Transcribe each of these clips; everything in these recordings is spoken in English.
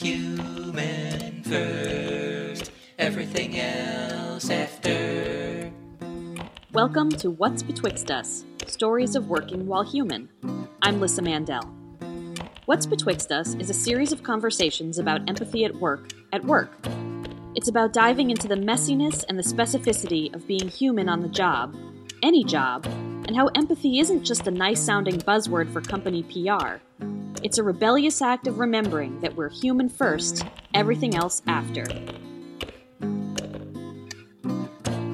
Human first, everything else after. Welcome to What's Betwixt Us Stories of Working While Human. I'm Lissa Mandel. What's Betwixt Us is a series of conversations about empathy at work, at work. It's about diving into the messiness and the specificity of being human on the job, any job, and how empathy isn't just a nice sounding buzzword for company PR. It's a rebellious act of remembering that we're human first, everything else after.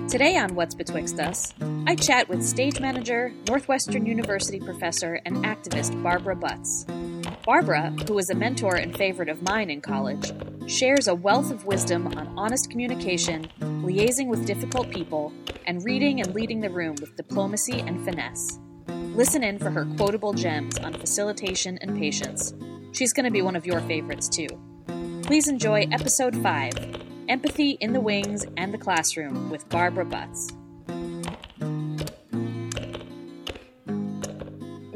Today on What's Betwixt Us, I chat with stage manager, Northwestern University professor, and activist Barbara Butts. Barbara, who was a mentor and favorite of mine in college, shares a wealth of wisdom on honest communication, liaising with difficult people, and reading and leading the room with diplomacy and finesse. Listen in for her quotable gems on facilitation and patience. She's going to be one of your favorites, too. Please enjoy Episode 5 Empathy in the Wings and the Classroom with Barbara Butts.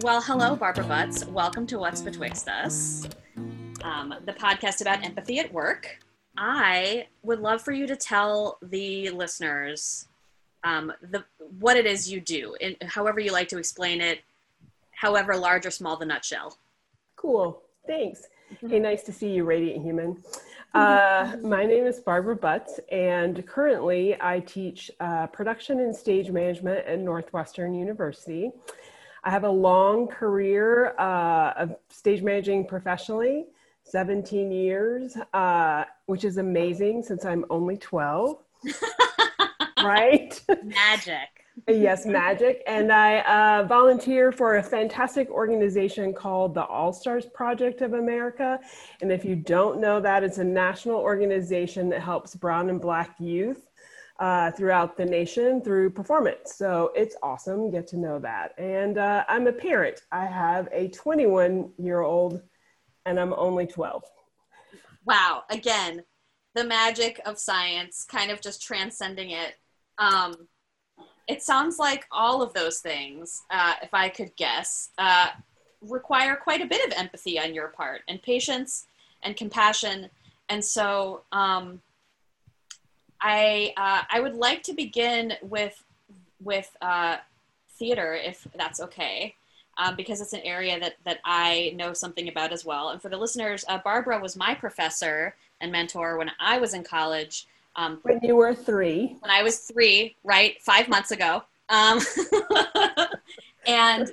Well, hello, Barbara Butts. Welcome to What's Betwixt Us, um, the podcast about empathy at work. I would love for you to tell the listeners um, the what it is you do, in, however you like to explain it, however large or small the nutshell. Cool. Thanks. Hey, nice to see you, Radiant Human. Uh, my name is Barbara Butts, and currently I teach uh, production and stage management at Northwestern University. I have a long career uh, of stage managing professionally, 17 years, uh, which is amazing since I'm only 12. right? Magic. yes, magic. And I uh, volunteer for a fantastic organization called the All Stars Project of America. And if you don't know that, it's a national organization that helps brown and black youth uh, throughout the nation through performance. So it's awesome. Get to know that. And uh, I'm a parent. I have a 21 year old, and I'm only 12. Wow. Again, the magic of science, kind of just transcending it. Um, it sounds like all of those things, uh, if I could guess, uh, require quite a bit of empathy on your part and patience and compassion. And so, um, I uh, I would like to begin with with uh, theater, if that's okay, um, because it's an area that that I know something about as well. And for the listeners, uh, Barbara was my professor and mentor when I was in college. Um, when you were three. When I was three, right, five months ago. Um, and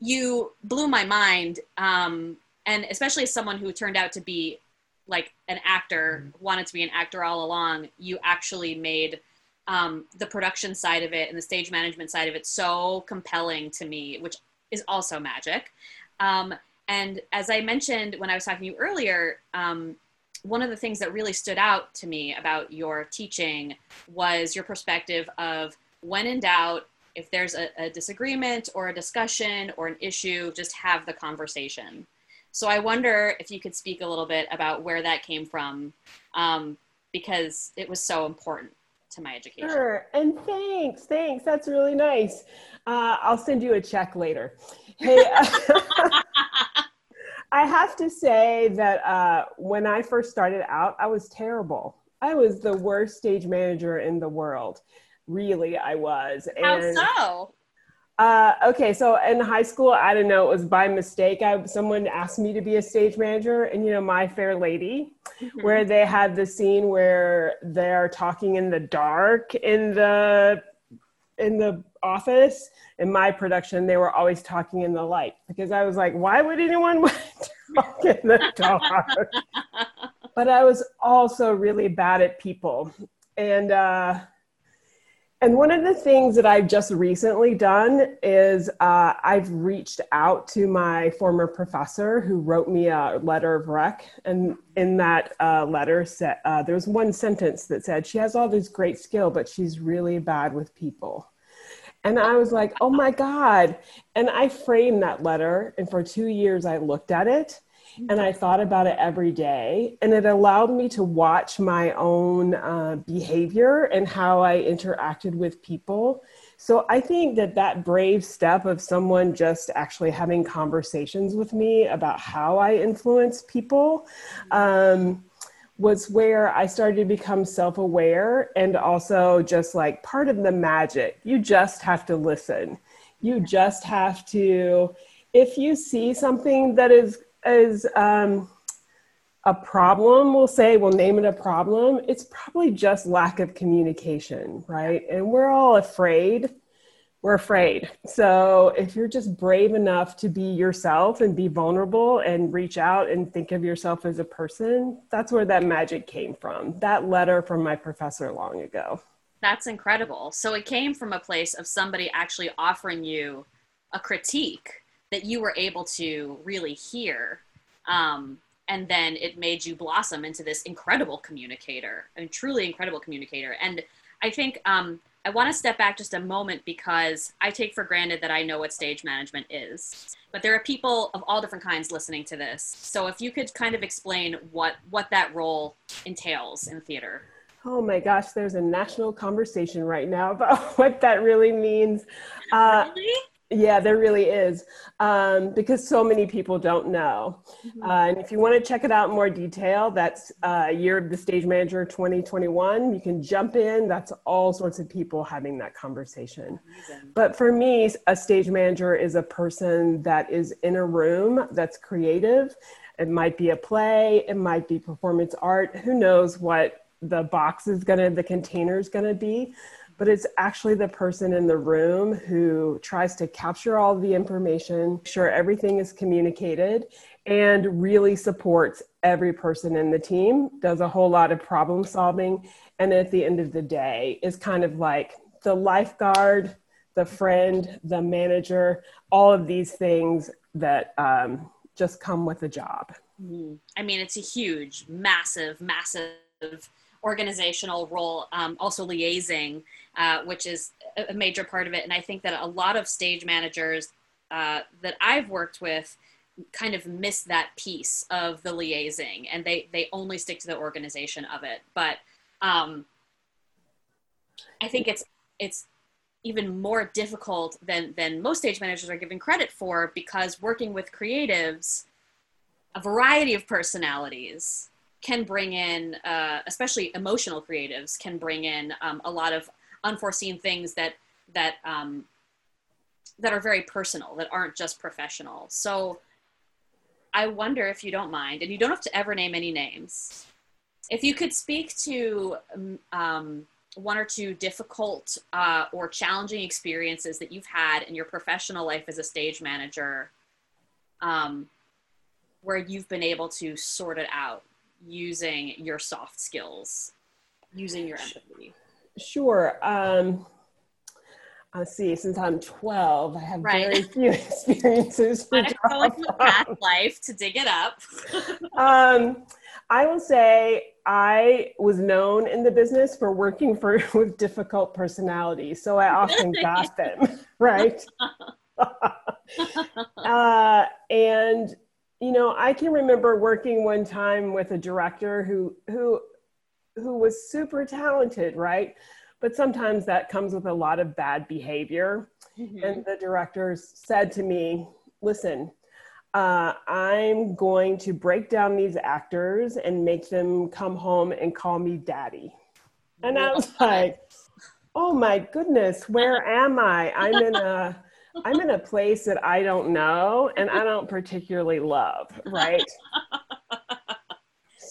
you blew my mind, um, and especially as someone who turned out to be like an actor wanted to be an actor all along you actually made um, the production side of it and the stage management side of it so compelling to me which is also magic. Um, and as i mentioned when i was talking to you earlier um, one of the things that really stood out to me about your teaching was your perspective of when in doubt if there's a, a disagreement or a discussion or an issue just have the conversation so I wonder if you could speak a little bit about where that came from, um, because it was so important to my education. Sure, and thanks, thanks. That's really nice. Uh, I'll send you a check later. Hey, I have to say that uh, when I first started out, I was terrible. I was the worst stage manager in the world. Really, I was. How and so? Uh, okay, so in high school, I don't know, it was by mistake. I someone asked me to be a stage manager, and you know, My Fair Lady, mm-hmm. where they had the scene where they're talking in the dark in the in the office. In my production, they were always talking in the light because I was like, why would anyone want to talk in the dark? but I was also really bad at people, and. uh and one of the things that I've just recently done is uh, I've reached out to my former professor who wrote me a letter of rec. And in that uh, letter, said, uh, there was one sentence that said, She has all this great skill, but she's really bad with people. And I was like, Oh my God. And I framed that letter. And for two years, I looked at it and I thought about it every day. And it allowed me to watch my own uh, behavior and how I interacted with people So I think that that brave step of someone just actually having conversations with me about how I influence people um, was where I started to become self aware and also just like part of the magic. You just have to listen. You just have to, if you see something that is, is, um, a problem, we'll say, we'll name it a problem, it's probably just lack of communication, right? And we're all afraid. We're afraid. So if you're just brave enough to be yourself and be vulnerable and reach out and think of yourself as a person, that's where that magic came from. That letter from my professor long ago. That's incredible. So it came from a place of somebody actually offering you a critique that you were able to really hear. Um, and then it made you blossom into this incredible communicator and truly incredible communicator and i think um, i want to step back just a moment because i take for granted that i know what stage management is but there are people of all different kinds listening to this so if you could kind of explain what what that role entails in theater Oh my gosh, there's a national conversation right now about what that really means. Uh, really? Yeah, there really is, um, because so many people don't know. Mm-hmm. Uh, and if you want to check it out in more detail, that's uh, Year of the Stage Manager 2021. You can jump in. That's all sorts of people having that conversation. Amazing. But for me, a stage manager is a person that is in a room that's creative. It might be a play, it might be performance art. Who knows what the box is going to, the container is going to be but it's actually the person in the room who tries to capture all the information, sure everything is communicated, and really supports every person in the team, does a whole lot of problem solving, and at the end of the day is kind of like the lifeguard, the friend, the manager, all of these things that um, just come with a job. Mm-hmm. I mean, it's a huge, massive, massive organizational role, um, also liaising, uh, which is a major part of it. And I think that a lot of stage managers uh, that I've worked with kind of miss that piece of the liaising and they, they only stick to the organization of it. But um, I think it's, it's even more difficult than, than most stage managers are given credit for because working with creatives, a variety of personalities, can bring in, uh, especially emotional creatives, can bring in um, a lot of unforeseen things that that um, that are very personal, that aren't just professional. So I wonder if you don't mind, and you don't have to ever name any names, if you could speak to um, um one or two difficult uh, or challenging experiences that you've had in your professional life as a stage manager, um, where you've been able to sort it out using your soft skills, using your empathy? Sure. Um, let's see, since I'm 12, I have right. very few experiences. I go past life to dig it up. um, I will say I was known in the business for working for with difficult personalities, so I often got them right. uh, and you know, I can remember working one time with a director who who who was super talented, right? But sometimes that comes with a lot of bad behavior. Mm-hmm. And the directors said to me, "Listen, uh, I'm going to break down these actors and make them come home and call me daddy." And I was like, "Oh my goodness, where am I? I'm in a I'm in a place that I don't know and I don't particularly love, right?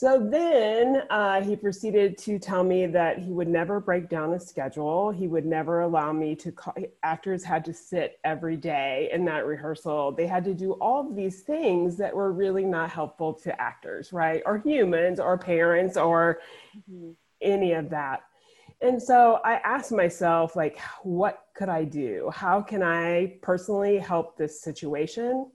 so then uh, he proceeded to tell me that he would never break down a schedule. He would never allow me to call. Actors had to sit every day in that rehearsal. They had to do all of these things that were really not helpful to actors, right? Or humans or parents or mm-hmm. any of that and so I asked myself, like, what could I do? How can I personally help this situation?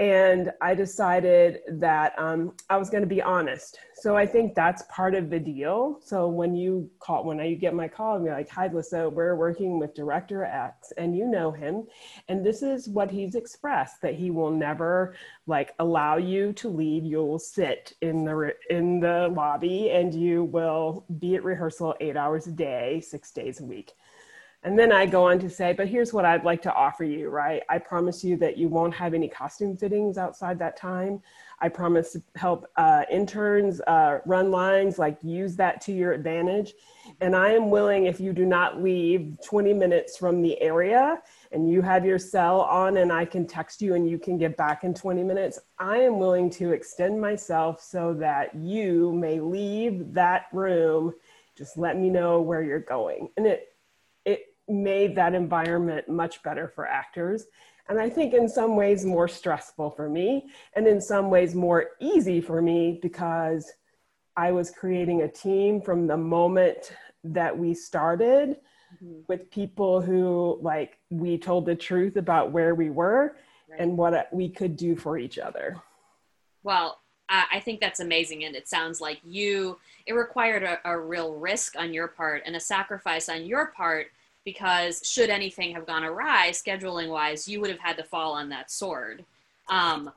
And I decided that um, I was going to be honest. So I think that's part of the deal. So when you call, when I get my call and be like, "Hi, Lisa, we're working with Director X, and you know him, and this is what he's expressed that he will never like allow you to leave. You'll sit in the in the lobby, and you will be at rehearsal eight hours a day, six days a week." And then I go on to say, but here's what I'd like to offer you, right? I promise you that you won't have any costume fittings outside that time. I promise to help uh, interns uh, run lines, like use that to your advantage. And I am willing, if you do not leave 20 minutes from the area and you have your cell on and I can text you and you can get back in 20 minutes, I am willing to extend myself so that you may leave that room. Just let me know where you're going. And it, made that environment much better for actors and I think in some ways more stressful for me, and in some ways more easy for me because I was creating a team from the moment that we started mm-hmm. with people who, like, we told the truth about where we were right. and what we could do for each other. Well, I think that's amazing. And it sounds like you, it required a, a real risk on your part and a sacrifice on your part because should anything have gone awry scheduling wise you would have had to fall on that sword um,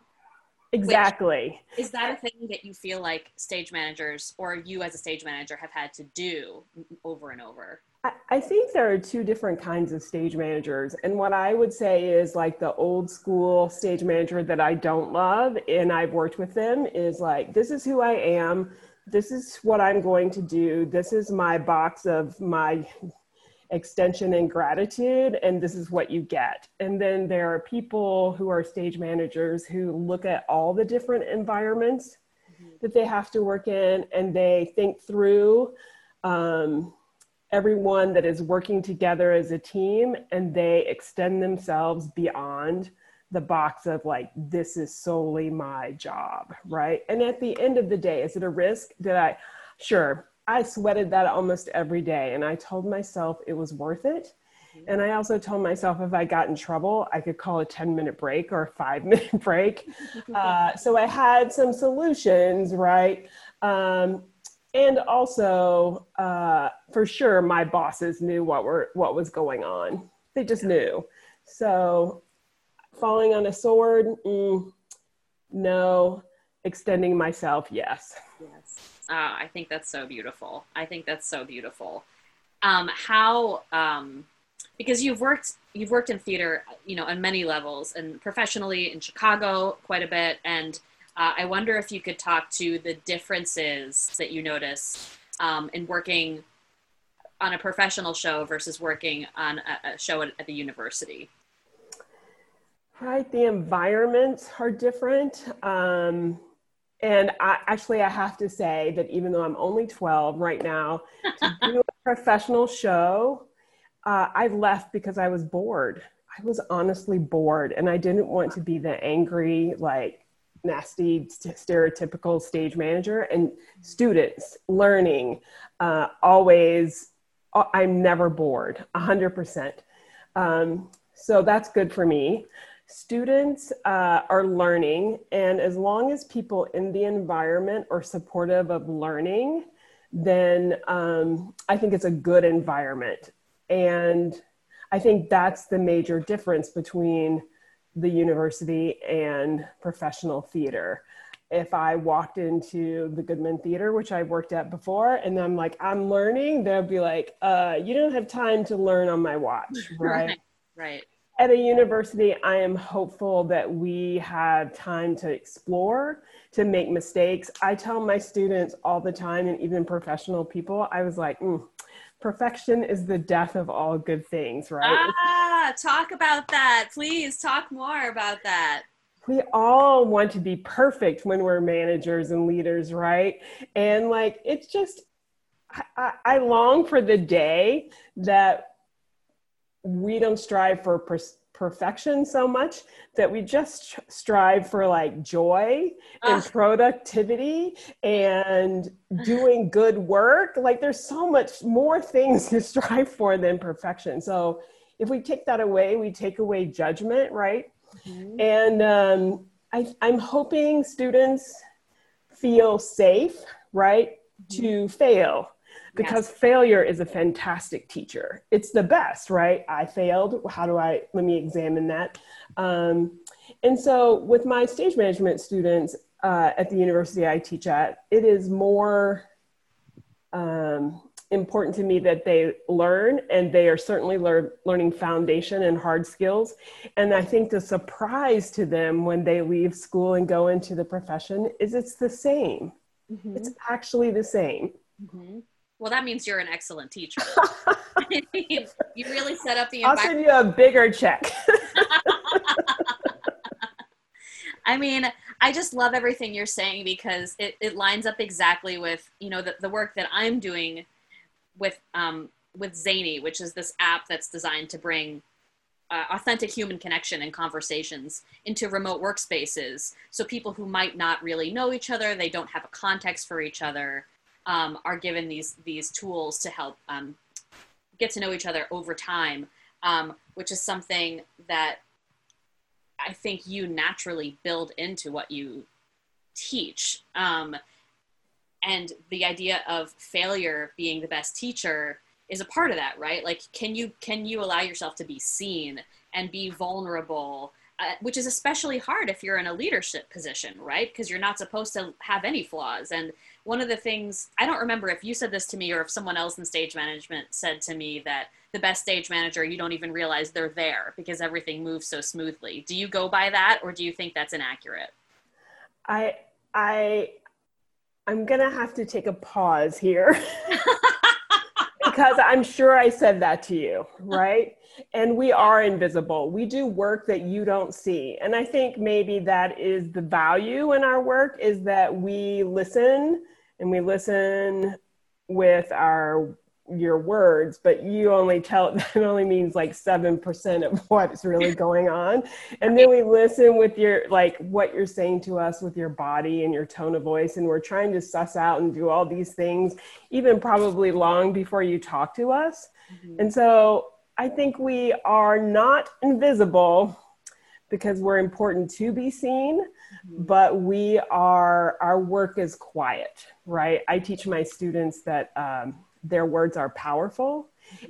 exactly is that a thing that you feel like stage managers or you as a stage manager have had to do over and over I think there are two different kinds of stage managers. And what I would say is like the old school stage manager that I don't love, and I've worked with them, is like, this is who I am. This is what I'm going to do. This is my box of my extension and gratitude and this is what you get. And then there are people who are stage managers who look at all the different environments mm-hmm. that they have to work in and they think through um, everyone that is working together as a team and they extend themselves beyond the box of like this is solely my job right? And at the end of the day is it a risk? Did i sure I sweated that almost every day. And I told myself it was worth it. Mm-hmm. And I also told myself if I got in trouble, I could call a 10 minute break or a five minute break. Uh, so I had some solutions, right? Um, and also, uh, for sure, my bosses knew what were what was going on. They just knew. So, falling on a sword, mm, no. Extending myself, yes. Uh, I think that's so beautiful. I think that's so beautiful. Um, how um, because you've worked you've worked in theater, you know, on many levels, and professionally in Chicago quite a bit. And uh, I wonder if you could talk to the differences that you notice um, in working on a professional show versus working on a, a show at, at the university. Right, the environments are different. Um, and I, actually, I have to say that even though I'm only 12 right now, to do a professional show, uh, I left because I was bored. I was honestly bored, and I didn't want to be the angry, like nasty, st- stereotypical stage manager. And students learning, uh, always, uh, I'm never bored, 100%. Um, so that's good for me students uh, are learning and as long as people in the environment are supportive of learning then um, i think it's a good environment. And i think that's the major difference between the university and professional theater. If i walked into the goodman theater which i've worked at before and i'm like i'm learning they'll be like uh, you don't have time to learn on my watch right. right, right at a university, I am hopeful that we have time to explore, to make mistakes. I tell my students all the time, and even professional people, I was like, mm, perfection is the death of all good things, right? Ah, talk about that. Please talk more about that. We all want to be perfect when we're managers and leaders, right? And like, it's just, I, I long for the day that we don't strive for per- perfection so much that we just strive for like joy and uh. productivity and doing good work like there's so much more things to strive for than perfection so if we take that away we take away judgment right mm-hmm. and um, I, i'm hoping students feel safe right mm-hmm. to fail because yes. failure is a fantastic teacher. It's the best, right? I failed. How do I, let me examine that. Um, and so with my stage management students uh, at the university I teach at, it is more um, important to me that they learn and they are certainly lear- learning foundation and hard skills and i think the surprise to them when they leave school and go into the profession is it's the same Mhm. it's actually the same Mhm. Well, that means you're an excellent teacher. you really set up the i'll send you a bigger check I mean, I just love everything you're saying because it, it lines up exactly with, you know, the, the work that I'm doing with, um, with Zany, which is this app that's designed to bring uh, authentic human connection and conversations into remote workspaces. So people who might not really know each other, they don't have a context for each other, um, are given these, these tools to help um, get to know each other over time, um, which is something that I think you naturally build into what you teach. Um, and the idea of failure being the best teacher is a part of that, right? Like, can you can you allow yourself to be seen and be vulnerable, uh, which is especially hard if you're in a leadership position, right? Because you're not supposed to have any flaws. And one of the things I don't remember if you said this to me or if someone else in stage management said to me that the best stage manager you don't even realize they're there because everything moves so smoothly. Do you go by that or do you think that's inaccurate? i i i'm gonna have to take a pause here because i'm sure i said that to you right and we are invisible we do work that you don't see and i think maybe that is the value in our work is that we listen and we listen with our your words but you only tell that only means like 7% of what's really going on. And then we listen with your like what you're saying to us with your body and your tone of voice. And we're trying to suss out and do all these things even probably long before you talk to us. Mm-hmm. And so I think we are not invisible because we're important to be seen, but we are, our work is quiet, right? I teach my students that um, their words are powerful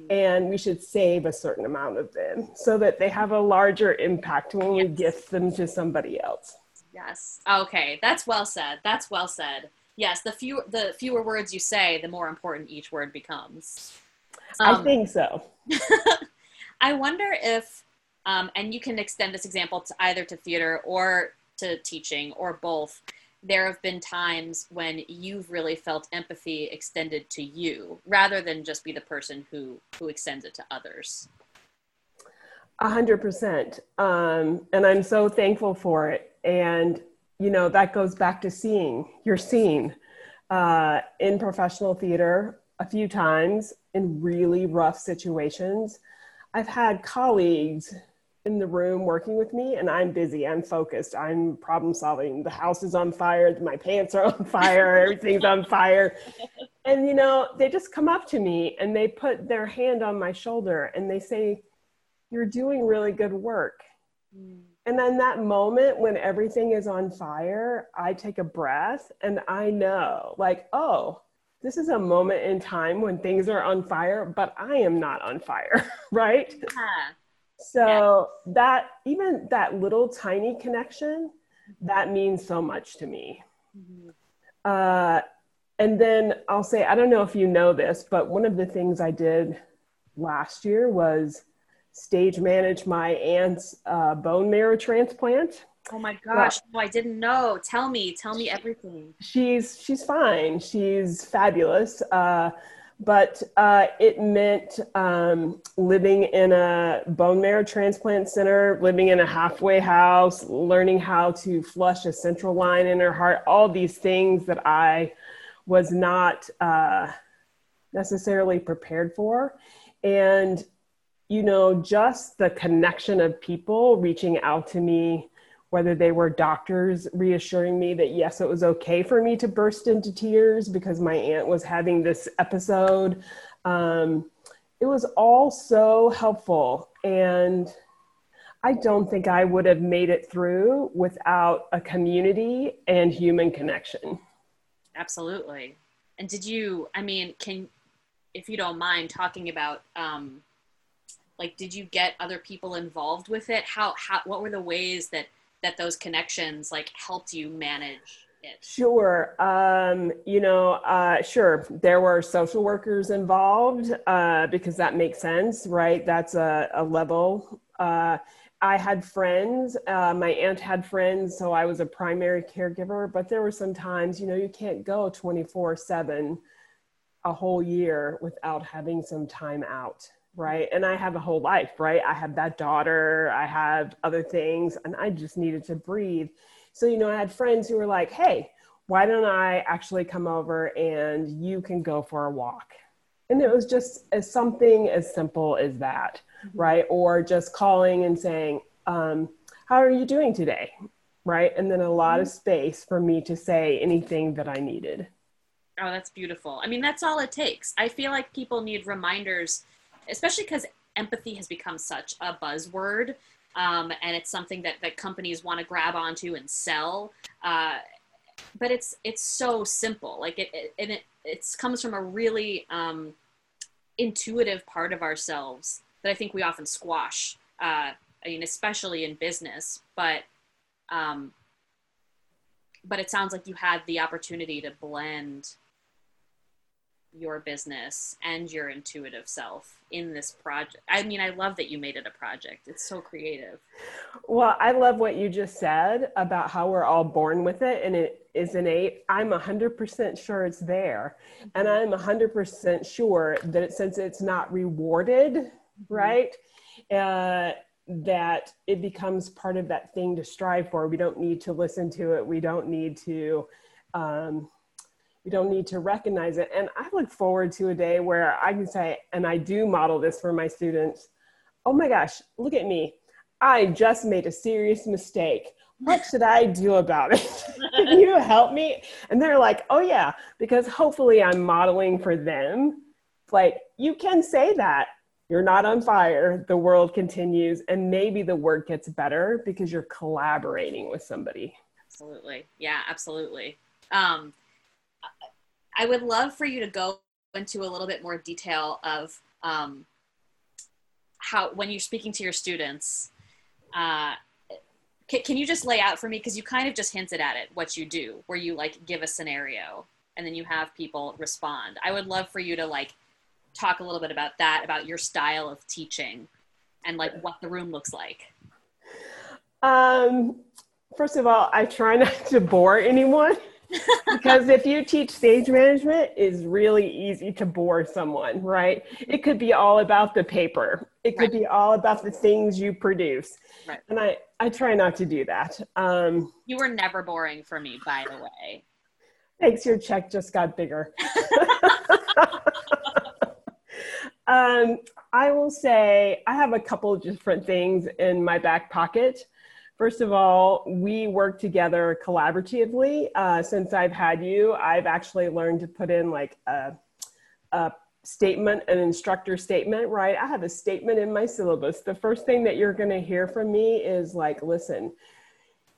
and we should save a certain amount of them so that they have a larger impact when we Yes. gift them to somebody else. Yes. Okay, that's well said. That's well said. Yes, the fewer the fewer words you say, the more important each word becomes. I Um, think so. I wonder if, um, and you can extend this example to either to theater or to teaching or both. There have been times when you've really felt empathy extended to you, rather than just be the person who who extends it to others. A hundred percent. Um, and I'm so thankful for it. And, you know, that goes back to seeing. You're seen uh, in professional theater a few times in really rough situations. I've had colleagues in the room working with me, and I'm busy, I'm focused, I'm problem solving. The house is on fire, my pants are on fire, everything's on fire. And, you know, they just come up to me and they put their hand on my shoulder and they say, you're doing really good work. Mm. And then that moment when everything is on fire, I take a breath and I know, like, oh, this is a moment in time when things are on fire, but I am not on fire, right? Yeah. So that even that little tiny connection, that means so much to me. Uh, and then I'll say, I don't know if you know this, but one of the things I did last year was stage manage my aunt's uh, bone marrow transplant. Oh my gosh! No, I didn't know. Tell me. Tell me everything. She's she's fine. She's fabulous. Uh, but uh, it meant um, living in a bone marrow transplant center, living in a halfway house, learning how to flush a central line in her heart. All these things that I was not uh, necessarily prepared for, and you know, just the connection of people reaching out to me, whether they were doctors reassuring me that yes, it was okay for me to burst into tears because my aunt was having this episode. Um, it was all so helpful. And I don't think I would have made it through without a community and human connection. Absolutely. And did you? I mean, can if you don't mind talking about um, like did you get other people involved with it how how what were the ways that that those connections like helped you manage it? Sure. Um, you know, uh, sure. There were social workers involved uh, because that makes sense, right? That's a, a level. Uh, I had friends. Uh, my aunt had friends, so I was a primary caregiver. But there were some times, you know, you can't go 24 7 a whole year without having some time out, right? And I have a whole life, right? I have that daughter, I have other things, and I just needed to breathe. So, you know, I had friends who were like, hey, why don't I actually come over and you can go for a walk? And it was just as something as simple as that, mm-hmm. right? Or just calling and saying, um, how are you doing today? Right. And then a lot of mm-hmm. space for me to say anything that I needed. Oh, that's beautiful. I mean, that's all it takes. I feel like people need reminders, especially because empathy has become such a buzzword um, and it's something that, that companies want to grab onto and sell. Uh, but it's it's so simple. Like it, it and it it comes from a really um, intuitive part of ourselves that I think we often squash. Uh, I mean, especially in business, but um, but it sounds like you had the opportunity to blend your business and your intuitive self in this project. I mean, I love that you made it a project. It's so creative. Well, I love what you just said about how we're all born with it and it is innate. I'm 100% sure it's there. And. I'm 100% sure that it, since it's not rewarded, mm-hmm. right? Uh, that it becomes part of that thing to strive for. We don't need to listen to it. We don't need to um, we don't need to recognize it. And I look forward to a day where I can say, and I do model this for my students oh my gosh, look at me. I just made a serious mistake. What should I do about it? Can you help me? And they're like, oh yeah, because hopefully I'm modeling for them. Like, you can say that. You're not on fire. The world continues, and maybe the work gets better because you're collaborating with somebody. Absolutely. Yeah, absolutely. Um, I would love for you to go into a little bit more detail of um, how, when you're speaking to your students, uh, can, can you just lay out for me? Because you kind of just hinted at it, what you do, where you like give a scenario and then you have people respond. I would love for you to like talk a little bit about that, about your style of teaching and like what the room looks like. Um, first of all, I try not to bore anyone because if you teach stage management is really easy to bore someone right? It could be all about the paper. It could right. be all about the things you produce. Right. and i i try not to do that um you were never boring for me by the way. Thanks your check just got bigger. Um i will say i have a couple different things in my back pocket First of all, we work together collaboratively. Uh, since I've had you, I've actually learned to put in like a, a statement, an instructor statement, right? I have a statement in my syllabus. The first thing that you're going to hear from me is like, listen,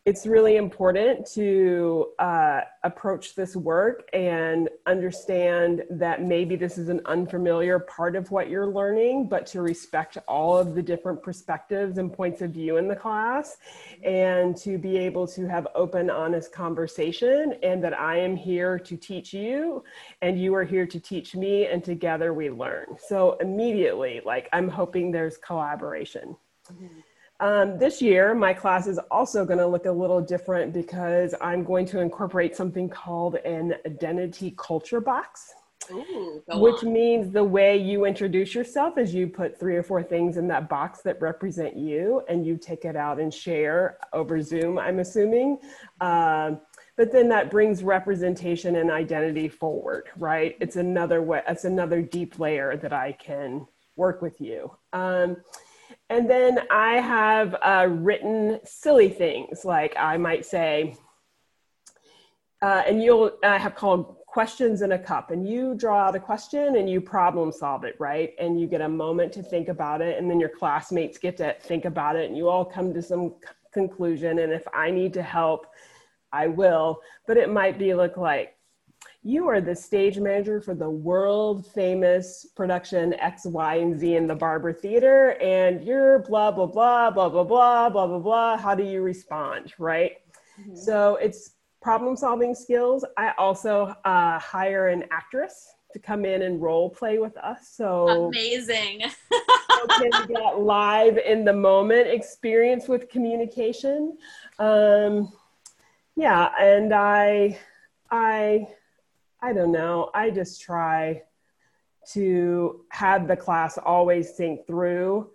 it's really important to uh, approach this work and understand that maybe this is an unfamiliar part of what you're learning, but to respect all of the different perspectives and points of view in the class and to be able to have open, honest conversation. And that I am here to teach you and you are here to teach me, and together we learn. So, immediately, like, I'm hoping there's collaboration. Mm-hmm. Um, this year, my class is also going to look a little different because I'm going to incorporate something called an identity culture box. Ooh, which on. means the way you introduce yourself is you put three or four things in that box that represent you and you take it out and share over Zoom, I'm assuming. Um, but then that brings representation and identity forward, right? It's another way, it's another deep layer that I can work with you. Um, and then I have uh, written silly things like I might say, uh, and you'll I have called questions in a cup, and you draw out a question and you problem solve it, right? And you get a moment to think about it, and then your classmates get to think about it, and you all come to some conclusion. And if I need to help, I will. But it might be look like you are the stage manager for the world famous production X, Y, and Z in the Barber Theater, and you're blah, blah, blah, blah, blah, blah, blah, blah, blah. How do you respond, right? Mm-hmm. So it's problem solving skills. I also uh, hire an actress to come in and role play with us. So Amazing. you can get live in the moment experience with communication. Um, yeah, and I, I, I don't know. I just try to have the class always think through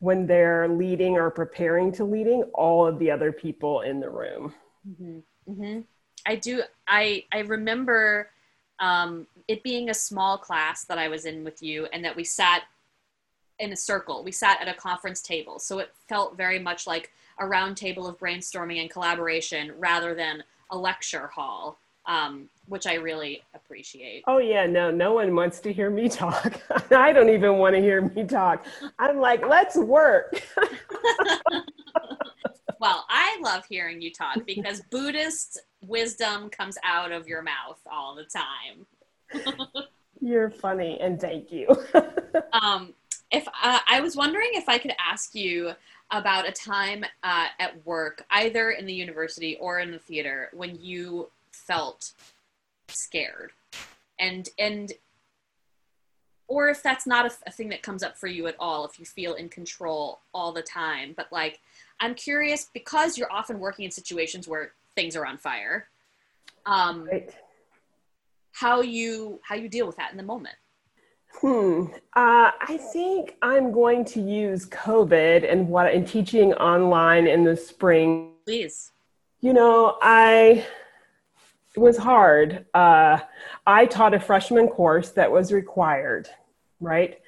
when they're leading or preparing to leading all of the other people in the room. hmm hmm I do. I I remember um, it being a small class that I was in with you, and that we sat in a circle. We sat at a conference table, so it felt very much like a round table of brainstorming and collaboration rather than a lecture hall, um, which I really appreciate. Oh yeah, no, no one wants to hear me talk. I don't even want to hear me talk. I'm like, let's work. Well, I love hearing you talk because Buddhist wisdom comes out of your mouth all the time. You're funny, and thank you. Um, if uh, I was wondering if I could ask you about a time uh, at work, either in the university or in the theater, when you felt scared, and and or if that's not a, a thing that comes up for you at all, if you feel in control all the time. But like, I'm curious because you're often working in situations where things are on fire. Um, Right. how you how you deal with that in the moment? Hmm. Uh, I think I'm going to use COVID and what in teaching online in the spring. Please. You know, I it was hard. Uh, I taught a freshman course that was required, right?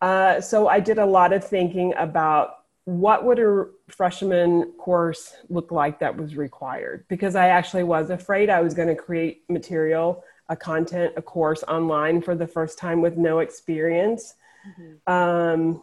Uh, so I did a lot of thinking about what would a freshman course look like that was required because I actually was afraid I was going to create material, a content, a course online for the first time with no experience um,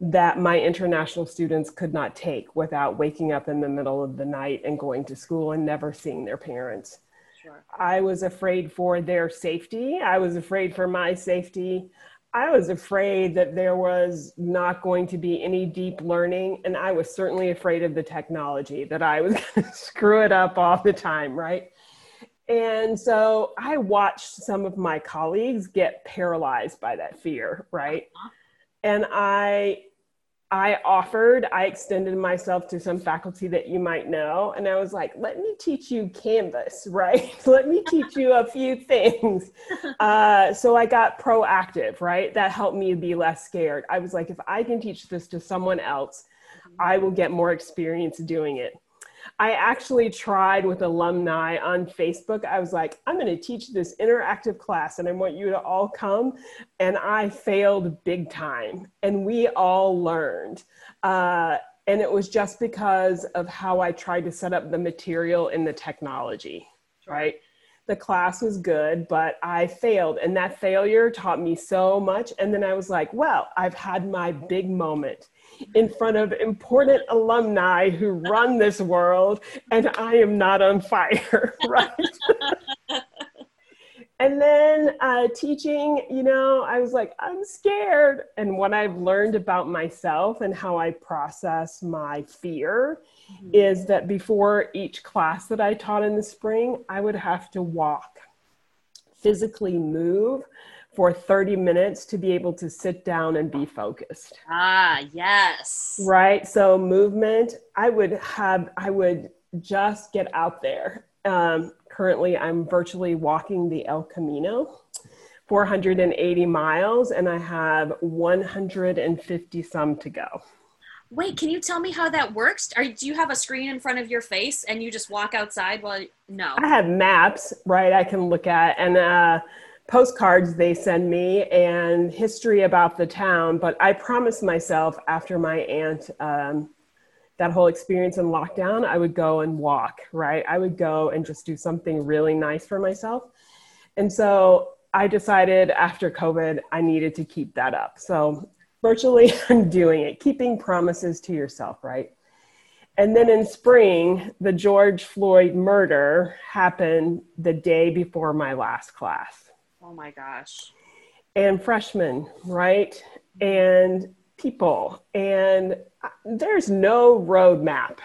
that my international students could not take without waking up in the middle of the night and going to school and never seeing their parents. Sure. I was afraid for their safety. I was afraid for my safety. I was afraid that there was not going to be any deep learning. And I was certainly afraid of the technology, that I was going to screw it up all the time, right? And so I watched some of my colleagues get paralyzed by that fear, right? Uh-huh. And I I offered, I extended myself to some faculty that you might know. And I was like, let me teach you Canvas, right? let me teach you a few things. Uh, so I got proactive, right? That helped me be less scared. I was like, if I can teach this to someone else, I will get more experience doing it. I actually tried with alumni on Facebook. I was like, I'm going to teach this interactive class and I want you to all come. And I failed big time. And we all learned. Uh, and it was just because of how I tried to set up the material and the technology, right? The class was good, but I failed. And that failure taught me so much. And then I was like, well, I've had my big moment in front of important alumni who run this world, and I am not on fire, right? and then uh, teaching, you know, I was like, I'm scared. And what I've learned about myself and how I process my fear is that before each class that I taught in the spring, I would have to walk, physically move for 30 minutes to be able to sit down and be focused Ah, yes. right so movement i would have i would just get out there um, currently i'm virtually walking the el camino 480 miles and i have 150 some to go Wait, can you tell me how that works? Are do you have a screen in front of your face and you just walk outside while no. i have maps right i can look at and uh, postcards they send me and history about the town but i promised myself after my aunt um, that whole experience in lockdown i would go and walk right? I would go and just do something really nice for myself. And so i decided after covid i needed to keep that up. So virtually i'm doing it keeping promises to yourself right? And then in spring the george floyd murder happened the day before my last class Oh my gosh. and freshmen, right? And people. And uh, there's no roadmap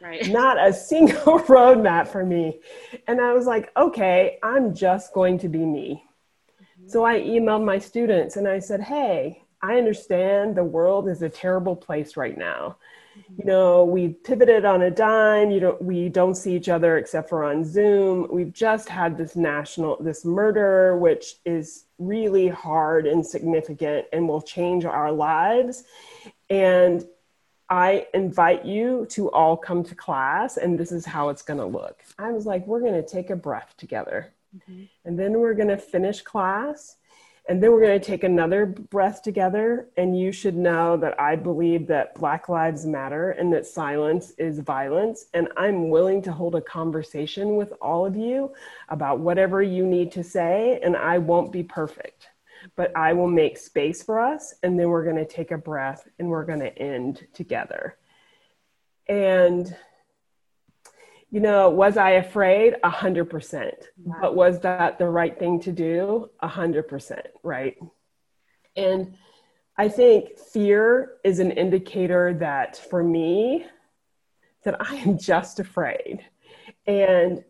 Right. not a single roadmap for me. And I was like, okay, I'm just going to be me. Mm-hmm. So I emailed my students and I said, hey, I understand the world is a terrible place right now. You know, we pivoted on a dime. You don't, we don't see each other except for on Zoom. We've just had this national, this murder, which is really hard and significant and will change our lives. And I invite you to all come to class, and this is how it's going to look. I was like, we're going to take a breath together. Mm-hmm. And then we're going to finish class. And then we're going to take another breath together. And you should know that I believe that Black Lives Matter and that silence is violence. And I'm willing to hold a conversation with all of you about whatever you need to say. And I won't be perfect, but I will make space for us. And then we're going to take a breath and we're going to end together. And you know, was I afraid? A hundred percent. But was that the right thing to do? A hundred percent, right? And I think fear is an indicator that for me, that I am just afraid. And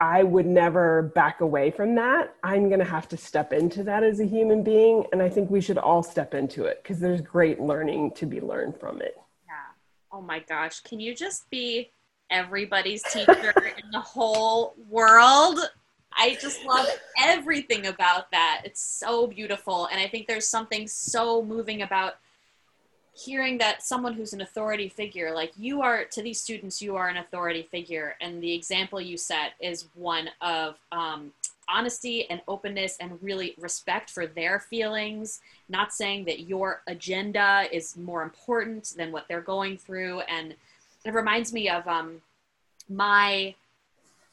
I would never back away from that. I'm going to have to step into that as a human being. And I think we should all step into it because there's great learning to be learned from it. Yeah. Oh my gosh. Can you just be everybody's teacher in the whole world? I just love everything about that. It's so beautiful. And I think there's something so moving about hearing that someone who's an authority figure, like you are to these students, you are an authority figure. And the example you set is one of um, honesty and openness and really respect for their feelings, not saying that your agenda is more important than what they're going through. And it reminds me of um, my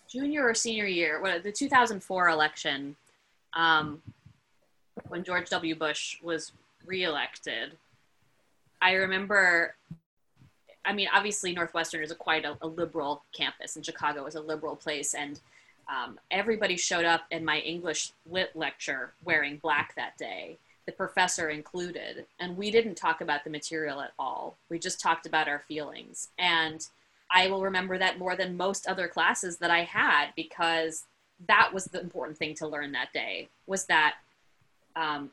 junior or senior year, what, the 2004 election, um, when George W. Bush was reelected. I remember, I mean, obviously Northwestern is a quite a, a liberal campus, and Chicago is a liberal place, and um, everybody showed up in my English lit lecture wearing black that day, the professor included, and we didn't talk about the material at all. We just talked about our feelings, and I will remember that more than most other classes that I had because that was the important thing to learn that day was that um,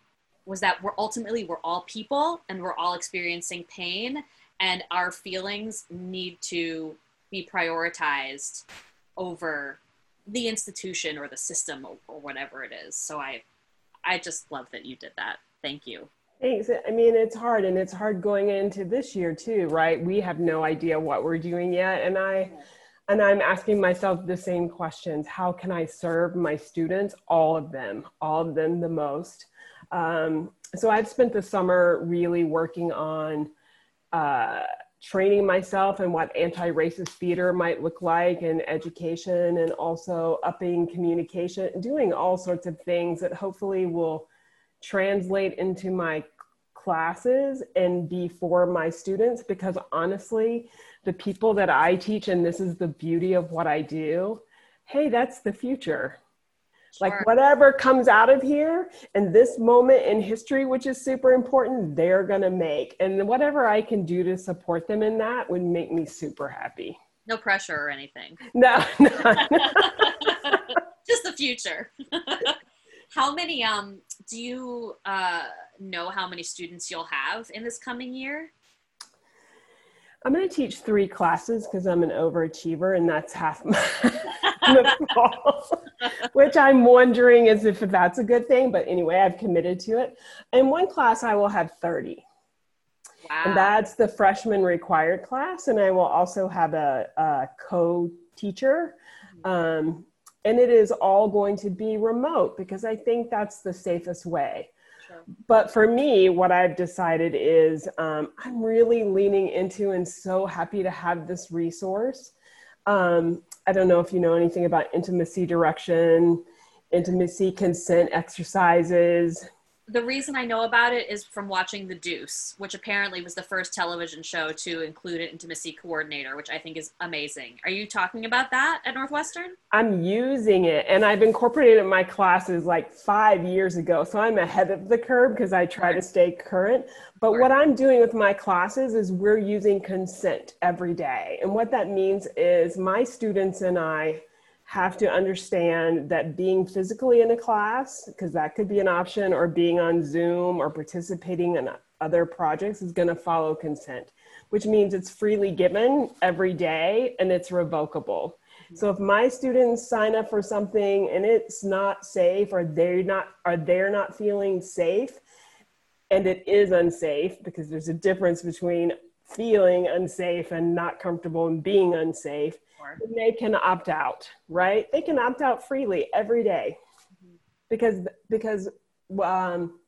was that we're ultimately we're all people and we're all experiencing pain and our feelings need to be prioritized over the institution or the system or, or whatever it is so i i just love that you did that thank you Thanks. I mean, it's hard and it's hard going into this year too, right? We have no idea what we're doing yet. And I, and I'm asking myself the same questions. How can I serve my students? All of them, all of them the most. Um, so I've spent the summer really working on uh, training myself and what anti-racist theater might look like and education and also upping communication, doing all sorts of things that hopefully will translate into my classes and be for my students because honestly, the people that I teach, and this is the beauty of what I do, hey, that's the future. Sure. Like whatever comes out of here and this moment in history, which is super important, they're gonna make. And whatever I can do to support them in that would make me super happy. no pressure or anything No, no. just the future how many um do you uh know how many students you'll have in this coming year I'm going to teach three classes because I'm an overachiever, and that's half my the fall, which I'm wondering is if that's a good thing. But anyway, I've committed to it. In one class, I will have 30, wow and that's the freshman required class, and I will also have a, a co-teacher. Um, and it is all going to be remote because I think that's the safest way Sure. but for me what i've decided is um, i'm really leaning into and so happy to have this resource um, i don't know if you know anything about intimacy direction intimacy consent exercises the reason I know about it is from watching The Deuce, which apparently was the first television show to include an intimacy coordinator, which I think is amazing. Are you talking about that at Northwestern? I'm using it and I've incorporated it in my classes like five years ago. So I'm ahead of the curve because I try to stay current. But what I'm doing with my classes is we're using consent every day. And what that means is my students and I have to understand that being physically in a class, because that could be an option, or being on Zoom or participating in other projects is going to follow consent, which means it's freely given every day and it's revocable. Mm-hmm. So if my students sign up for something and it's not safe or they're not are they're not feeling safe and it is unsafe because there's a difference between feeling unsafe and not comfortable and being unsafe they can opt out, right? They can opt out freely every day. because because um,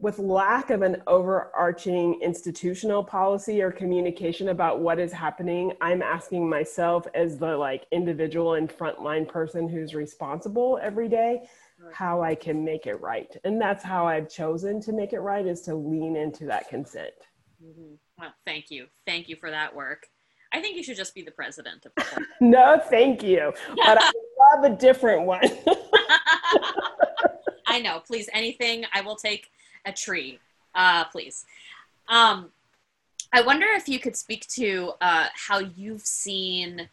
with lack of an overarching institutional policy or communication about what is happening, I'm asking myself as the like individual and frontline person who's responsible every day how I can make it right. And that's how I've chosen to make it right is to lean into that consent. Mm-hmm. Well, thank you. Thank you for that work. I think you should just be the president of the No, thank you. But I love a different one. I know. Please, anything. I will take a tree. Uh, please. Um, I wonder if you could speak to uh, how you've seen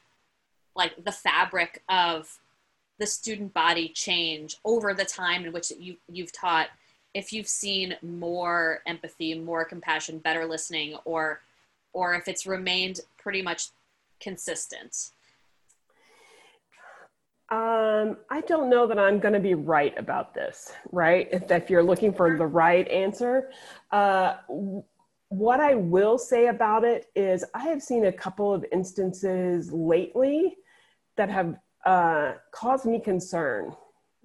like the fabric of the student body change over the time in which you you've taught if you've seen more empathy more compassion better listening or or if it's remained pretty much consistent? Um, I don't know that I'm going to be right about this, right? If, if you're looking for the right answer. Uh, what I will say about it is I have seen a couple of instances lately that have uh, caused me concern,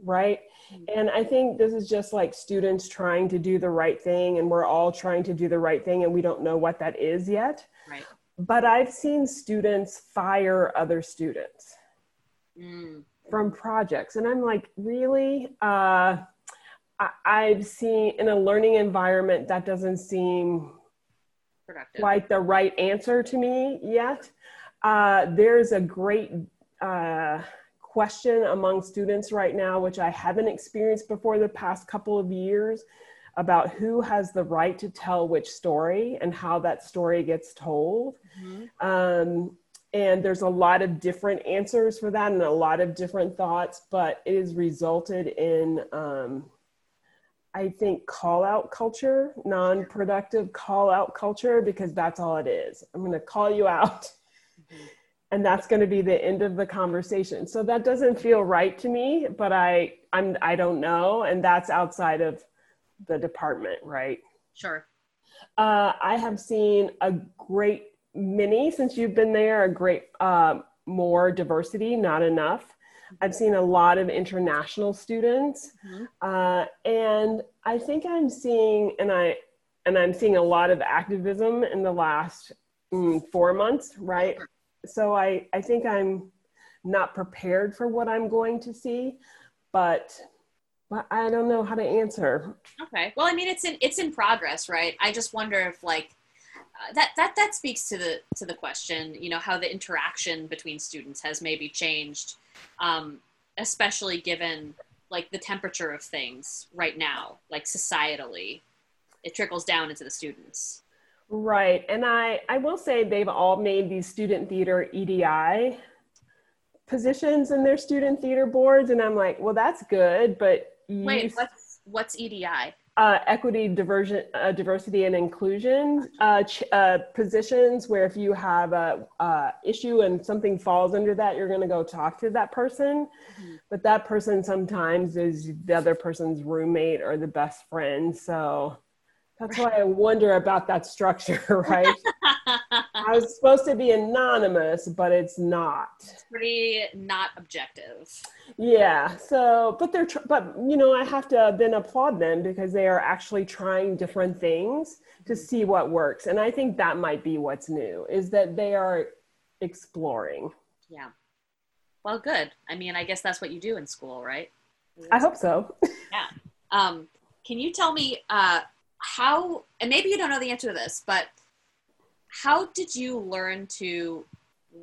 right? Mm-hmm. And I think this is just like students trying to do the right thing, and we're all trying to do the right thing, and we don't know what that is yet. Right. But I've seen students fire other students mm. from projects, and I'm like, really? Uh, I- have seen in a learning environment that doesn't seem Productive. quite the right answer to me yet. Uh, there's a great uh, question among students right now, which I haven't experienced before the past couple of years, about who has the right to tell which story and how that story gets told. Mm-hmm. Um, and there's a lot of different answers for that and a lot of different thoughts, but it has resulted in, um, I think, call out culture, non productive call out culture, because that's all it is. I'm going to call you out. And that's going to be the end of the conversation. So that doesn't feel right to me but i i'm i don't know and that's outside of the department right? Sure. Uh, i have seen a great many since you've been there a great uh, more diversity not enough. I've seen a lot of international students mm-hmm. uh, and i think i'm seeing and i and i'm seeing a lot of activism in the last mm, four months right? Sure so I, I think I'm not prepared for what I'm going to see, but I don't know how to answer. Okay. Well, I mean, it's in it's in progress, right? I just wonder if like uh, that that that speaks to the to the question, you know, how the interaction between students has maybe changed, um, especially given like the temperature of things right now, like societally, it trickles down into the students. Right. And I, I will say they've all made these student theater EDI positions in their student theater boards. And I'm like, well, that's good. But wait, what's, what's EDI? Uh, equity, diversion, uh, diversity, and inclusion uh, ch- uh, positions where if you have a issue and something falls under that, you're going to go talk to that person. Mm-hmm. But that person sometimes is the other person's roommate or the best friend. So that's why I wonder about that structure, right? I was supposed to be anonymous, but it's not. It's pretty not objective. Yeah. So, but they're, tr- but you know, I have to then applaud them because they are actually trying different things to mm-hmm. see what works. And I think that might be what's new is that they are exploring. Yeah. Well, good. I mean, I guess that's what you do in school, right? I hope so. yeah. Um, can you tell me uh, how? And maybe you don't know the answer to this, but how did you learn to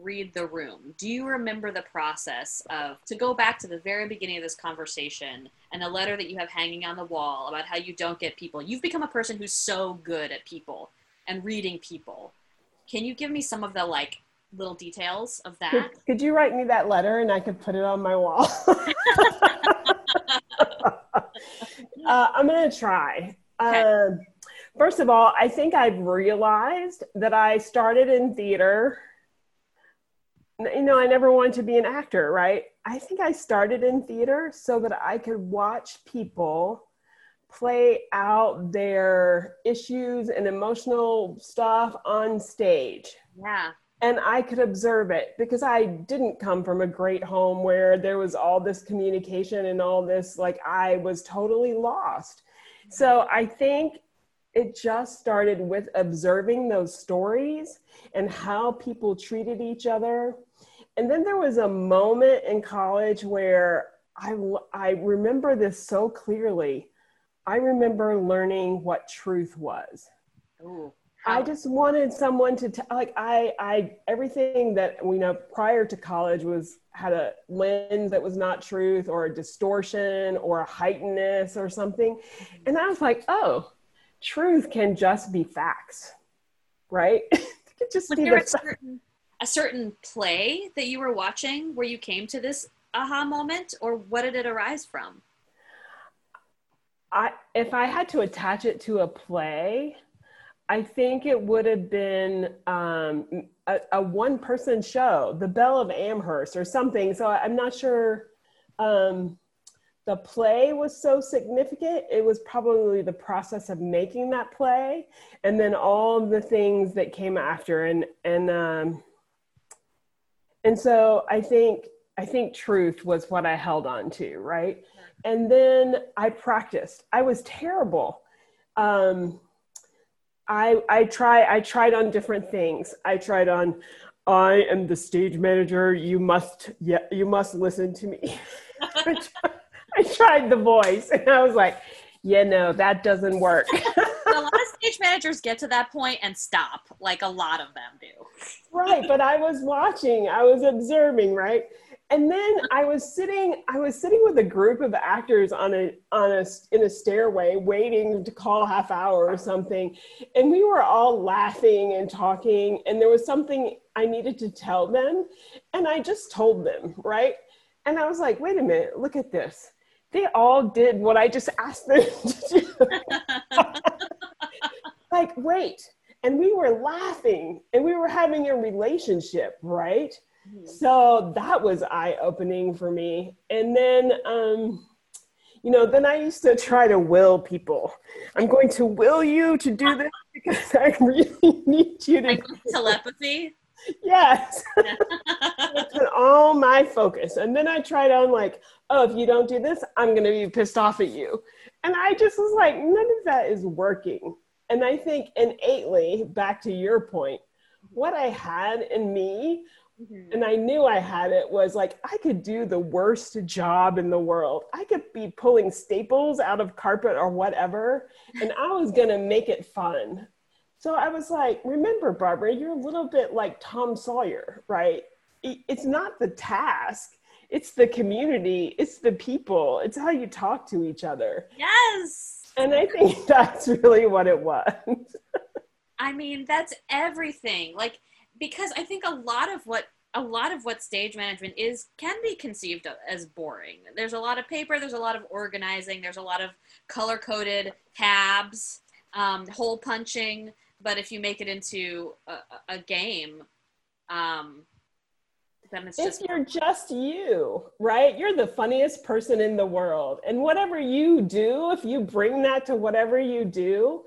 read the room? Do you remember the process of to go back to the very beginning of this conversation and the letter that you have hanging on the wall about how you don't get people? You've become a person who's so good at people and reading people. Can you give me some of the like little details of that? Could, could you write me that letter and I could put it on my wall? uh, I'm going to try. Okay. Um, first of all, I think I've realized that I started in theater. You know, I never wanted to be an actor, right? I think I started in theater so that I could watch people play out their issues and emotional stuff on stage Yeah. and I could observe it because I didn't come from a great home where there was all this communication and all this, like, I was totally lost. So I think it just started with observing those stories and how people treated each other. And then there was a moment in college where I, I remember this so clearly. I remember learning what truth was. Ooh. I just wanted someone to t- like I I everything that we know prior to college was had a lens that was not truth or a distortion or a heightenedness or something, and I was like, oh, truth can just be facts, right? it could just was be there the a certain, a certain play that you were watching where you came to this aha moment or what did it arise from? I if I had to attach it to a play, I think it would have been um, a, a one person show, The Belle of Amherst or something. So I'm not sure um, the play was so significant. It was probably the process of making that play and then all the things that came after. And, and, um, and so I think, I think truth was what I held on to, right? And then I practiced. I was terrible. Um, I I try I tried on different things. I tried on I am the stage manager. You must yeah you must listen to me. I tried the voice and I was like, yeah, no, that doesn't work. a lot of stage managers get to that point and stop like a lot of them do right, but I was watching, I was observing, right? And then I was sitting, I was sitting with a group of actors on a on a in a stairway waiting to call half hour or something. And we were all laughing and talking, and there was something I needed to tell them. And I just told them, right? And I was like, wait a minute, look at this. They all did what I just asked them to do. like, wait. And we were laughing and we were having a relationship, right? So that was eye opening for me. And then, um, you know, then I used to try to will people. I'm going to will you to do this because I really need you to. like telepathy Yes. Put all my focus. And then I tried on, like, oh, if you don't do this, I'm going to be pissed off at you. And I just was like, none of that is working. And I think innately, back to your point, what I had in me Mhm. and I knew I had it was like I could do the worst job in the world. I could be pulling staples out of carpet or whatever, and I was gonna make it fun. So I was like, remember, Barbara, you're a little bit like Tom Sawyer, right? It's not the task, it's the community, it's the people, it's how you talk to each other. yes And I think that's really what it was. I mean, that's everything. Like because I think a lot of what a lot of what stage management is can be conceived as boring. There's a lot of paper, there's a lot of organizing, there's a lot of color coded tabs, um, hole punching. But if you make it into a, a- game, um, then it's if just you're just you, right? You're the funniest person in the world. And whatever you do, if you bring that to whatever you do,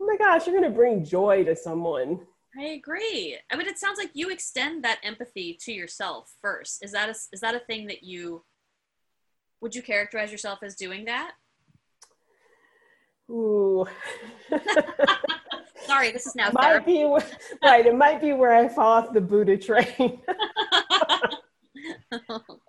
oh my gosh, you're going to bring joy to someone. I agree. I mean, it sounds like you extend that empathy to yourself first. Is that a, is that a thing that you would you characterize yourself as doing that? Ooh. Sorry, this is now might therapy. be where, right. It might be where I fall off the Buddha train.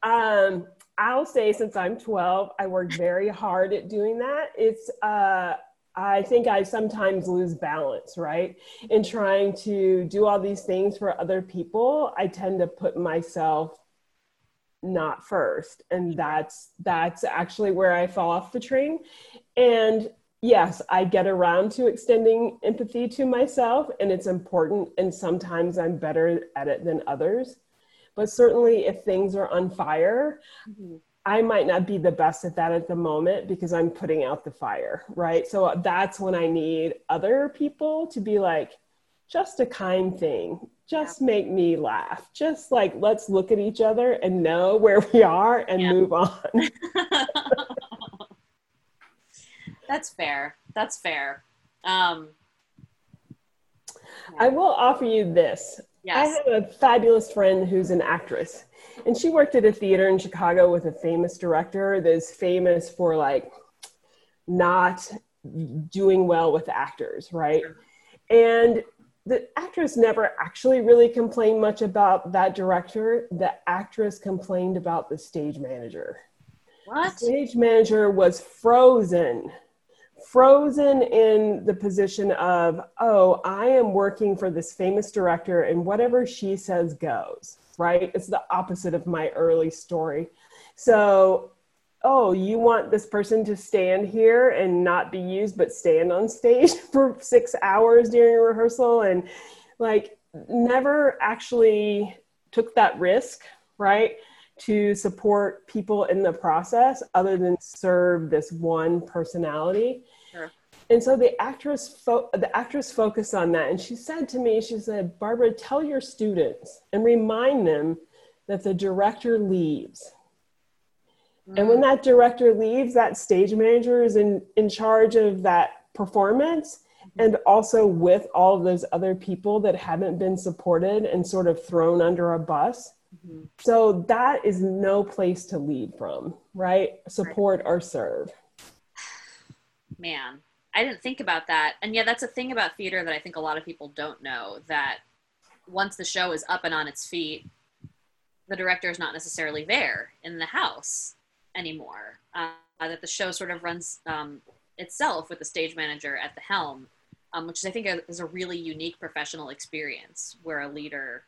um, I'll say since I'm 12, I worked very hard at doing that. It's uh, I think I sometimes lose balance, right? In trying to do all these things for other people, I tend to put myself not first, and that's that's actually where I fall off the train. And yes, I get around to extending empathy to myself, and it's important. And sometimes I'm better at it than others. But certainly, if things are on fire, mm-hmm. I might not be the best at that at the moment because I'm putting out the fire, right? So that's when I need other people to be like, just a kind thing, just yeah. make me laugh. Just like, let's look at each other and know where we are and yeah. move on. that's fair. That's fair. Um, yeah. I will offer you this. Yes. I have a fabulous friend who's an actress, and she worked at a theater in Chicago with a famous director that's famous for like not doing well with actors, right? And the actress never actually really complained much about that director. The actress complained about the stage manager. What? The stage manager was frozen frozen in the position of, oh, I am working for this famous director and whatever she says goes, right? It's the opposite of my early story. So, oh, you want this person to stand here and not be used, but stand on stage for six hours during a rehearsal and like never actually took that risk, right? To support people in the process other than serve this one personality and so the actress fo- the actress focused on that and she said to me she said barbara tell your students and remind them that the director leaves mm-hmm. and when that director leaves that stage manager is in in charge of that performance mm-hmm. and also with all of those other people that haven't been supported and sort of thrown under a bus mm-hmm. so that is no place to lead from right support right. or serve man I didn't think about that. And yeah, that's a thing about theater that I think a lot of people don't know that once the show is up and on its feet, the director is not necessarily there in the house anymore. Uh, that the show sort of runs um, itself with the stage manager at the helm, um, which I think is a really unique professional experience where a leader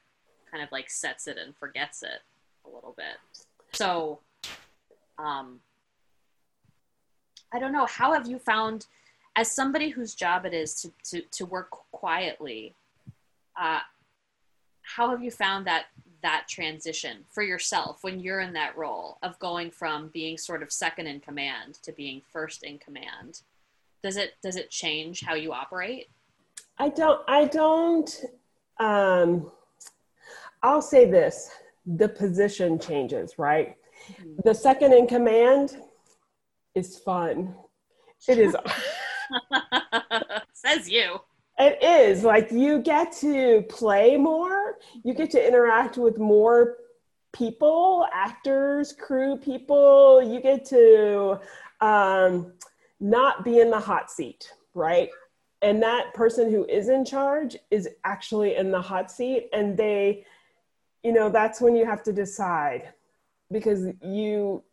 kind of like sets it and forgets it a little bit. So, um, I don't know. How have you found as somebody whose job it is to, to, to work quietly, uh, how have you found that that transition for yourself when you're in that role of going from being sort of second in command to being first in command? Does it does it change how you operate? I don't I don't um I'll say this, the position changes, right? Mm-hmm. The second in command is fun. It is Says you. It is like you get to play more, you get to interact with more people, actors, crew people. You get to um, not be in the hot seat, right? And that person who is in charge is actually in the hot seat, and they, you know, that's when you have to decide because you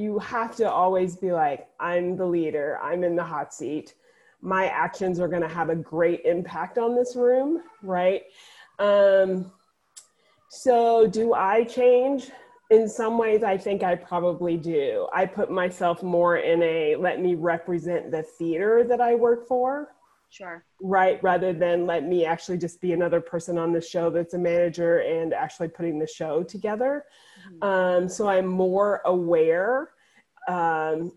you have to always be like, I'm the leader, I'm in the hot seat. My actions are going to have a great impact on this room, right? Um, so, do I change? In some ways, I think I probably do. I put myself more in a let me represent the theater that I work for. Sure. Right, rather than let me actually just be another person on the show that's a manager and actually putting the show together. Mm-hmm. Um, so I'm more aware. Um,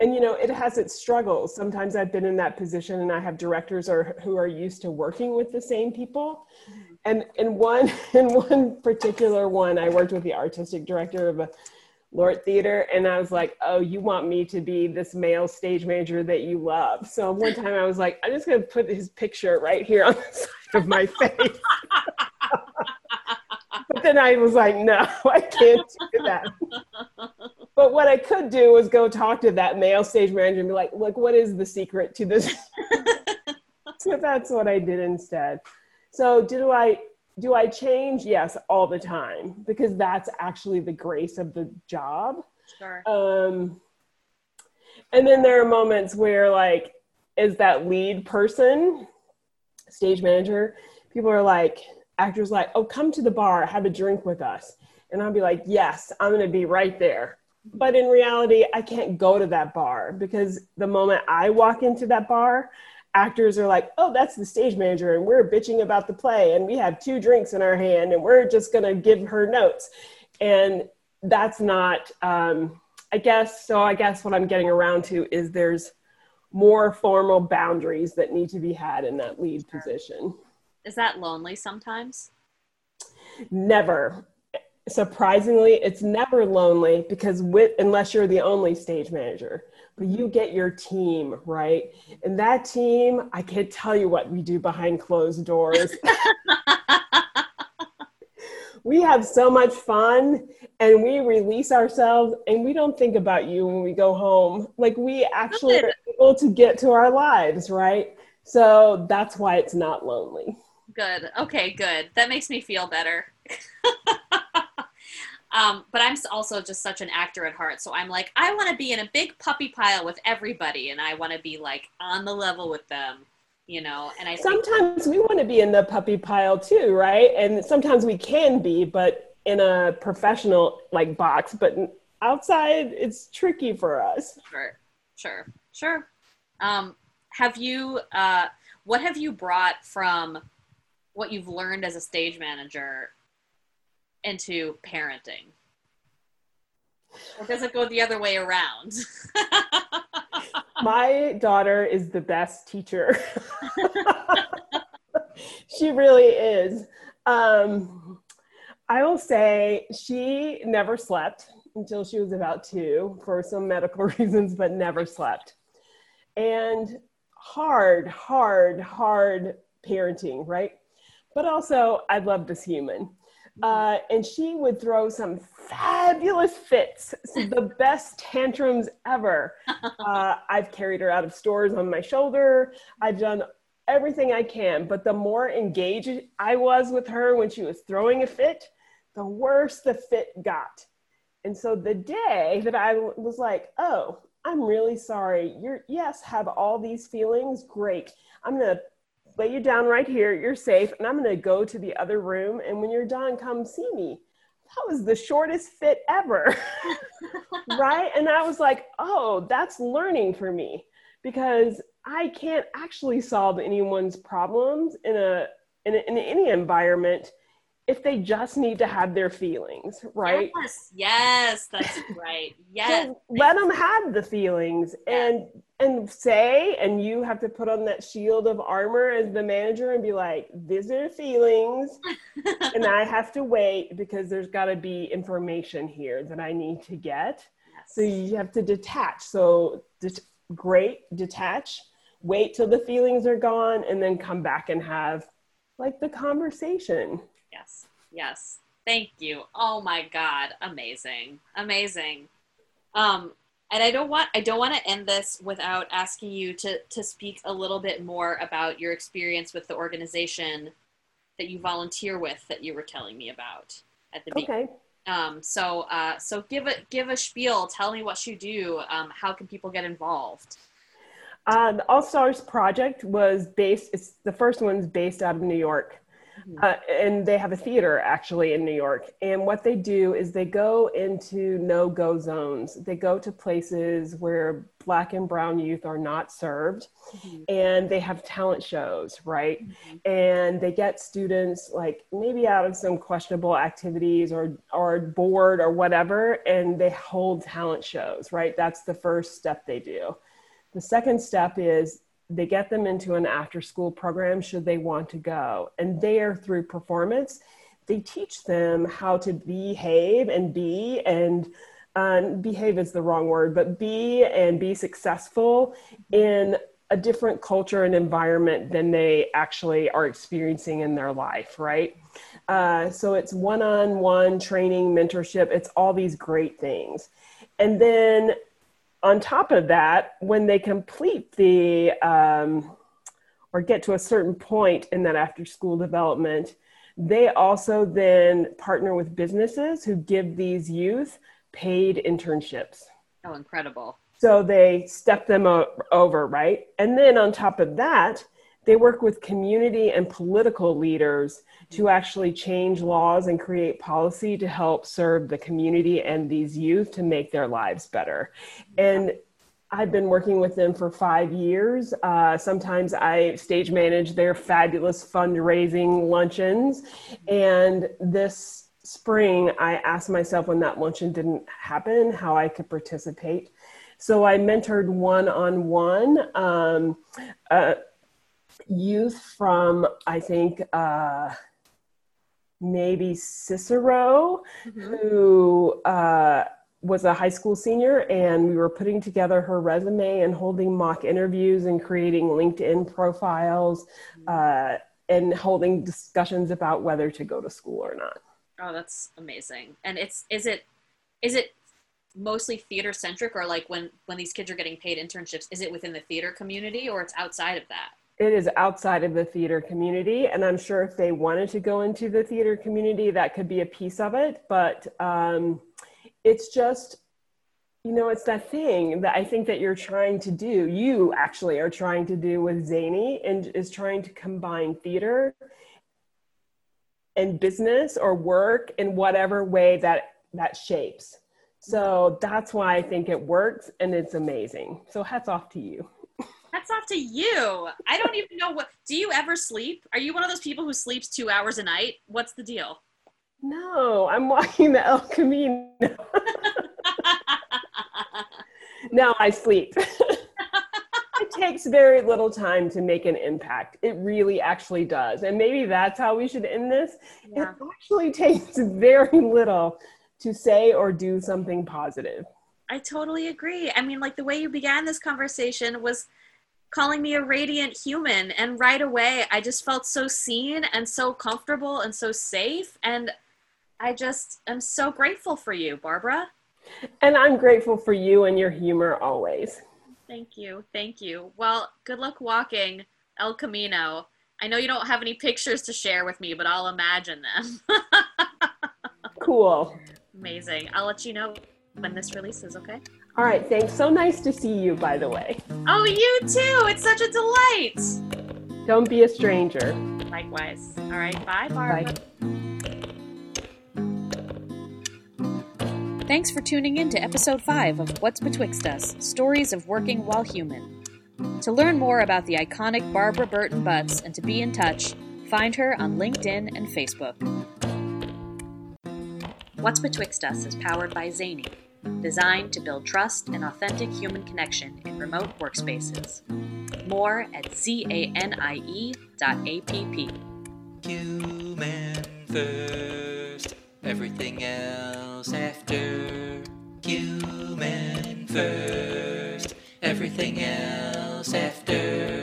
and you know, it has its struggles. Sometimes I've been in that position, and I have directors or who are used to working with the same people. Mm-hmm. And in one in one particular one, I worked with the artistic director of a LORT Theater, and I was like, "Oh, you want me to be this male stage manager that you love?" So one time I was like, "I'm just going to put his picture right here on the side of my face." but then I was like, no, I can't do that. but what I could do was go talk to that male stage manager and be like, look, what is the secret to this? so that's what I did instead. So do I do I change? Yes, all the time because that's actually the grace of the job. Sure. Um, and then there are moments where, like, is that lead person, stage manager, people are like, actors like, oh, come to the bar, have a drink with us. And I'll be like, yes, I'm going to be right there. But in reality, I can't go to that bar because the moment I walk into that bar, actors are like, oh, that's the stage manager, and we're bitching about the play, and we have two drinks in our hand, and we're just going to give her notes. And that's not, um, I guess, so I guess what I'm getting around to is there's more formal boundaries that need to be had in that lead position. Is that lonely sometimes? Never. Surprisingly, it's never lonely because with unless you're the only stage manager, but you get your team, right? And that team, I can't tell you what we do behind closed doors. we have so much fun and we release ourselves and we don't think about you when we go home. Like we actually are able to get to our lives, right? So that's why it's not lonely. Good. Okay, good. That makes me feel better. um, but I'm also just such an actor at heart. So I'm like, I want to be in a big puppy pile with everybody and I want to be like on the level with them, you know? And I think, sometimes we want to be in the puppy pile too, right? And sometimes we can be, but in a professional like box, but outside it's tricky for us. sure, sure, sure. Um, have you, uh, what have you brought from what you've learned as a stage manager into parenting? Or does it go the other way around? My daughter is the best teacher. she really is. Um, I will say she never slept until she was about two for some medical reasons, but never slept. And hard, hard, hard parenting, right? But also, I love this human. Uh, and she would throw some fabulous fits, the best tantrums ever. Uh, I've carried her out of stores on my shoulder. I've done everything I can, but the more engaged I was with her when she was throwing a fit, the worse the fit got. And so the day that I was like, oh, I'm really sorry. You're, yes, have all these feelings. Great. I'm going to lay you down right here. You're safe. And I'm going to go to the other room. And when you're done, come see me. That was the shortest fit ever. right. And I was like, oh, that's learning for me because I can't actually solve anyone's problems in a, in, in any environment if they just need to have their feelings, right? Yes, yes, that's right. Yes. So let them have the feelings and and say and you have to put on that shield of armor as the manager and be like these are feelings and i have to wait because there's got to be information here that i need to get so you have to detach so det- great detach wait till the feelings are gone and then come back and have like the conversation Yes, yes. Thank you. Oh my God, amazing, amazing. Um, and I don't want I don't want to end this without asking you to to speak a little bit more about your experience with the organization that you volunteer with that you were telling me about at the beginning. okay Um, so uh, so give a give a spiel. Tell me what you do. Um, how can people get involved? Uh, the All Stars project was based, it's the first one's based out of New York. Mhm. Uh, and they have a theater actually in New York. And what they do is they go into no go zones. They go to places where Black and Brown youth are not served. And they have talent shows, right? And they get students like maybe out of some questionable activities or, or bored or whatever. And they hold talent shows, right? That's the first step they do. The second step is they get them into an after school program should they want to go. And there, through performance, they teach them how to behave and be and um, behave is the wrong word, but be and be successful in a different culture and environment than they actually are experiencing in their life, right? Uh, so it's one on one training, mentorship, it's all these great things. And then on top of that, when they complete the um, or get to a certain point in that after school development, They also then partner with businesses who give these youth paid internships. Oh, incredible. So they step them over, right? And then on top of that, they work with community and political leaders to actually change laws and create policy to help serve the community and these youth to make their lives better. And I've been working with them for five years. Uh, sometimes I stage manage their fabulous fundraising luncheons. And this spring, I asked myself when that luncheon didn't happen how I could participate. So I mentored one on one youth from, I think, uh, maybe Cicero, who uh, was a high school senior, and we were putting together her resume and holding mock interviews and creating LinkedIn profiles uh, and holding discussions about whether to go to school or not. Oh, that's amazing. And it's is it is it mostly theater centric or like when when these kids are getting paid internships, is it within the theater community or it's outside of that? It is outside of the theater community and i'm sure if they wanted to go into the theater community that could be a piece of it but um, it's just you know it's that thing that i think that you're trying to do you actually are trying to do with Zany and is trying to combine theater and business or work in whatever way that that shapes. So that's why i think it works and it's amazing. So hats off to you Hats off to you. I don't even know what. Do you ever sleep? Are you one of those people who sleeps two hours a night? What's the deal? No, I'm walking the El Camino. no, I sleep. it takes very little time to make an impact. It really actually does. And maybe that's how we should end this. Yeah. It actually takes very little to say or do something positive. I totally agree. I mean, like the way you began this conversation was calling me a radiant human. And right away, I just felt so seen and so comfortable and so safe. And I just am so grateful for you, Barbara. And I'm grateful for you and your humor always. Thank you. Thank you. Well, good luck walking El Camino. I know you don't have any pictures to share with me, but I'll imagine them. Cool. Amazing. I'll let you know when this releases, okay? All right, thanks. So nice to see you, by the way. Oh, you too. It's such a delight. Don't be a stranger. Likewise. All right. Bye, Barbara. Thanks for tuning in to episode 5 of What's Betwixt Us Stories of Working While Human. To learn more about the iconic Barbara Burton Butts and to be in touch, find her on LinkedIn and Facebook. What's Betwixt Us is powered by Zany, designed to build trust and authentic human connection in remote workspaces. More at Zany app. Human first, everything else after. Human first, everything else after.